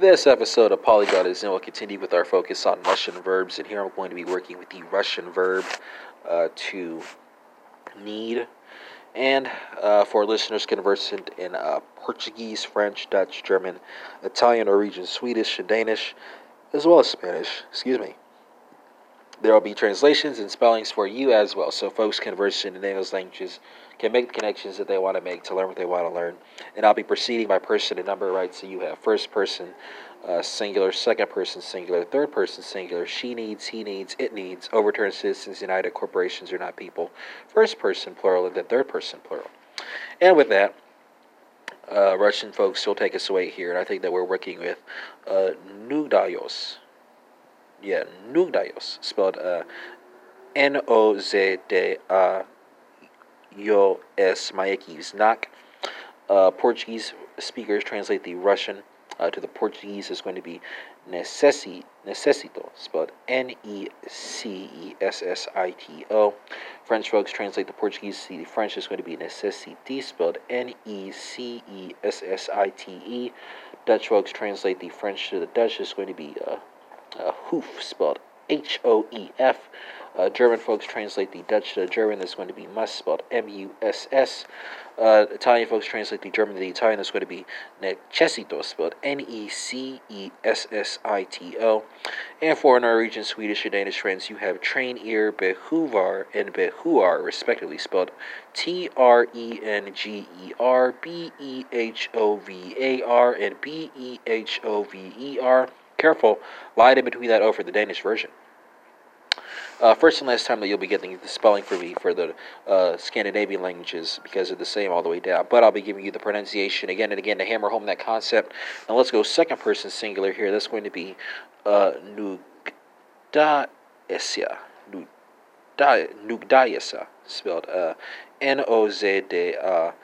This episode of Polyglotism and we'll continue with our focus on Russian verbs, and here I'm going to be working with the Russian verb uh, to need. And uh, for listeners conversant in uh, Portuguese, French, Dutch, German, Italian, Norwegian, Swedish, and Danish, as well as Spanish, excuse me. There will be translations and spellings for you as well, so folks conversant in those languages can make the connections that they want to make to learn what they want to learn. And I'll be proceeding by person and number, right? So you have first person uh, singular, second person singular, third person singular, she needs, he needs, it needs, overturned citizens united, corporations are not people, first person plural, and then third person plural. And with that, uh, Russian folks will take us away here, and I think that we're working with uh, Nugdayos. Yeah, Nugdayos, spelled uh, N O Z D A Yo Znak. Uh, Portuguese speakers translate the Russian uh, to the Portuguese is going to be necessi, necessito, spelled N E C E S S I T O. French folks translate the Portuguese to the French is going to be necessité, spelled N E C E S S I T E. Dutch folks translate the French to the Dutch is going to be uh, uh, hoof, spelled H O E F. Uh, German folks translate the Dutch to German. That's going to be must, spelled M U S S. Uh, Italian folks translate the German to the Italian. That's going to be necessito, spelled N E C E S S I T O. And for Norwegian, Swedish, and Danish friends, you have train ear, behuvar, and behuar, respectively, spelled T R E N G E R, B E H O V A R, and B E H O V E R. Careful, lied in between that O for the Danish version. Uh, first and last time that you'll be getting the spelling for me for the uh, Scandinavian languages because they're the same all the way down. But I'll be giving you the pronunciation again and again to hammer home that concept. Now let's go second person singular here. That's going to be uh, Nugdaesya. Nugdaesya, spelled uh, N O Z D A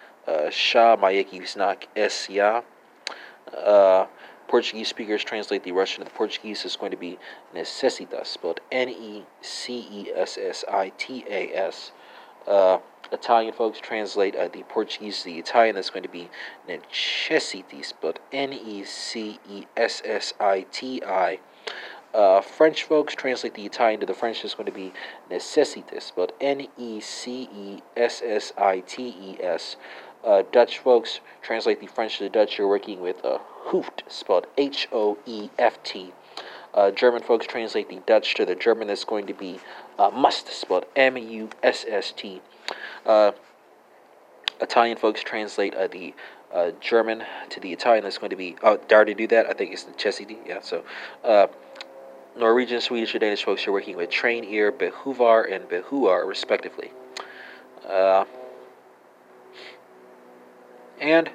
Sha Mayeki Znak Esya. Uh, Portuguese speakers translate the Russian to the Portuguese is going to be necessitas, spelled N E C E S S I T A S. Uh, Italian folks translate uh, the Portuguese to the Italian. That's going to be necessiti, spelled N E C E S S I T I. Uh, French folks translate the Italian to the French. It's going to be necessitas, spelled N E C E S S I T E S. Uh, Dutch folks translate the French to the Dutch. You're working with uh, hoofed, spelled H O E F T. Uh, German folks translate the Dutch to the German. That's going to be uh, must, spelled M U S S T. Uh, Italian folks translate uh, the German to the Italian. That's going to be. Oh, I already do that? I think it's the Chessie Yeah, so. Norwegian, Swedish, or Danish folks are working with train ear, behuvar, and behuar, respectively. Uh, and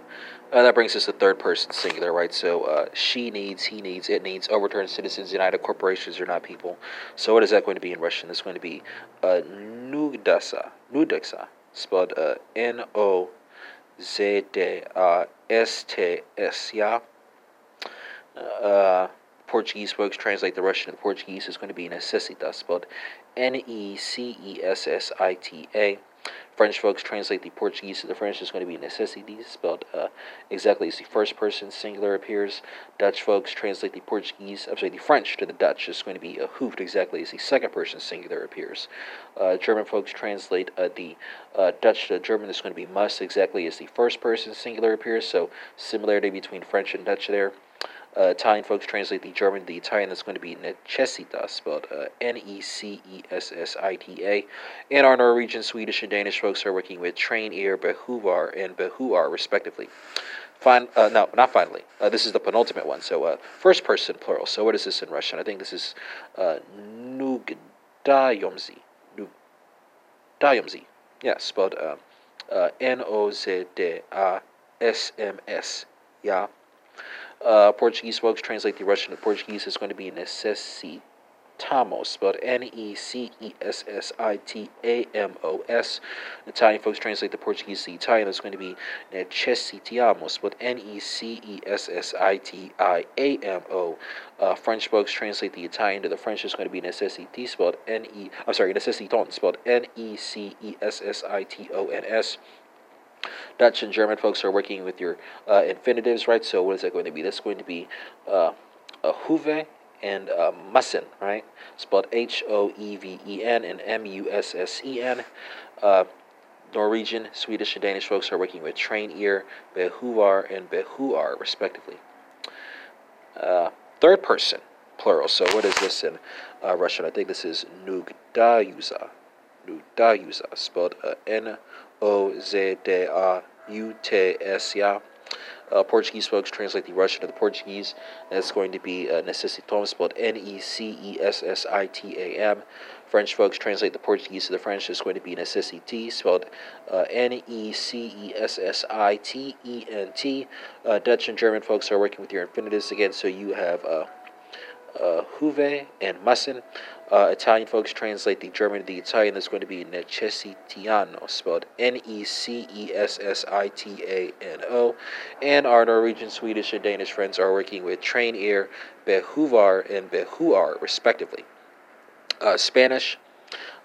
uh, that brings us to third person singular, right? So uh, she needs, he needs, it needs, overturned citizens united, corporations are not people. So what is that going to be in Russian? It's going to be uh, nudasa, spelled uh, N O Z D A S T S, yeah. Uh, Portuguese folks translate the Russian to Portuguese is going to be necessita, spelled N E C E S S I T A. French folks translate the Portuguese to the French is going to be necessities, spelled uh, exactly as the first person singular appears. Dutch folks translate the Portuguese, I'm sorry, the French to the Dutch is going to be uh, hoofed exactly as the second person singular appears. Uh, German folks translate uh, the uh, Dutch to German is going to be must exactly as the first person singular appears. So similarity between French and Dutch there. Uh, Italian folks translate the German the Italian. That's going to be necessita, spelled uh, N E C E S S I T A. And our Norwegian, Swedish, and Danish folks are working with train ear, behuvar, and behuar, respectively. Fine, uh, no, not finally. Uh, this is the penultimate one. So, uh, first person plural. So, what is this in Russian? I think this is uh, nugdayomzi. Nugdayomzi. Yeah, spelled uh, uh, N O Z D A S M S. Yeah. Uh, Portuguese folks translate the Russian to Portuguese is going to be necessitamos, spelled N E C E S S I T A M O S. Italian folks translate the Portuguese to Italian is going to be necessitiamos, spelled N E C E S S I T I A M O. Uh, French folks translate the Italian to the French is going to be necessity, spelled N E. I'm sorry, necessiton, spelled N E C E S S I T O N S. Dutch and German folks are working with your uh, infinitives, right? So what is that going to be? That's going to be uh, a Huve and uh, Mussen, right? Spelled H O E V E N and M U S S E N. Uh, Norwegian, Swedish, and Danish folks are working with train ear, behuvar, and behuar, respectively. Uh, third person, plural. So what is this in uh, Russian? I think this is nugdayuza. Nugdayuza, spelled uh, N O Z D A U T S. Yeah. Uh, Portuguese folks translate the Russian to the Portuguese. That's going to be uh, necessitom, spelled N E C E S S I T A M. French folks translate the Portuguese to the French. It's going to be necessity, spelled uh, N E C E S S I T E N T. Uh, Dutch and German folks are working with your infinitives again, so you have uh, uh, Huve and Mussen. Uh, Italian folks translate the German to the Italian. That's going to be necessitiano, spelled N E C E S S I T A N O. And our Norwegian, Swedish, and Danish friends are working with train ear, behuvar, and behuar, respectively. Uh, Spanish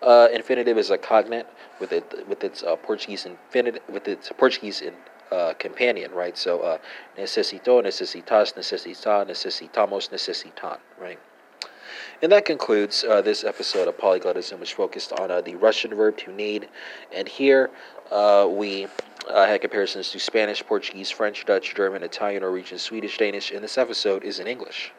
uh, infinitive is a cognate with it with its uh, Portuguese infinitive with its Portuguese in, uh, companion, right? So uh, necesito, necesitas, necesita, necesitamos, necesitan, right? And that concludes uh, this episode of Polyglotism, which focused on uh, the Russian verb to need. And here uh, we uh, had comparisons to Spanish, Portuguese, French, Dutch, German, Italian, Norwegian, Swedish, Danish, and this episode is in English.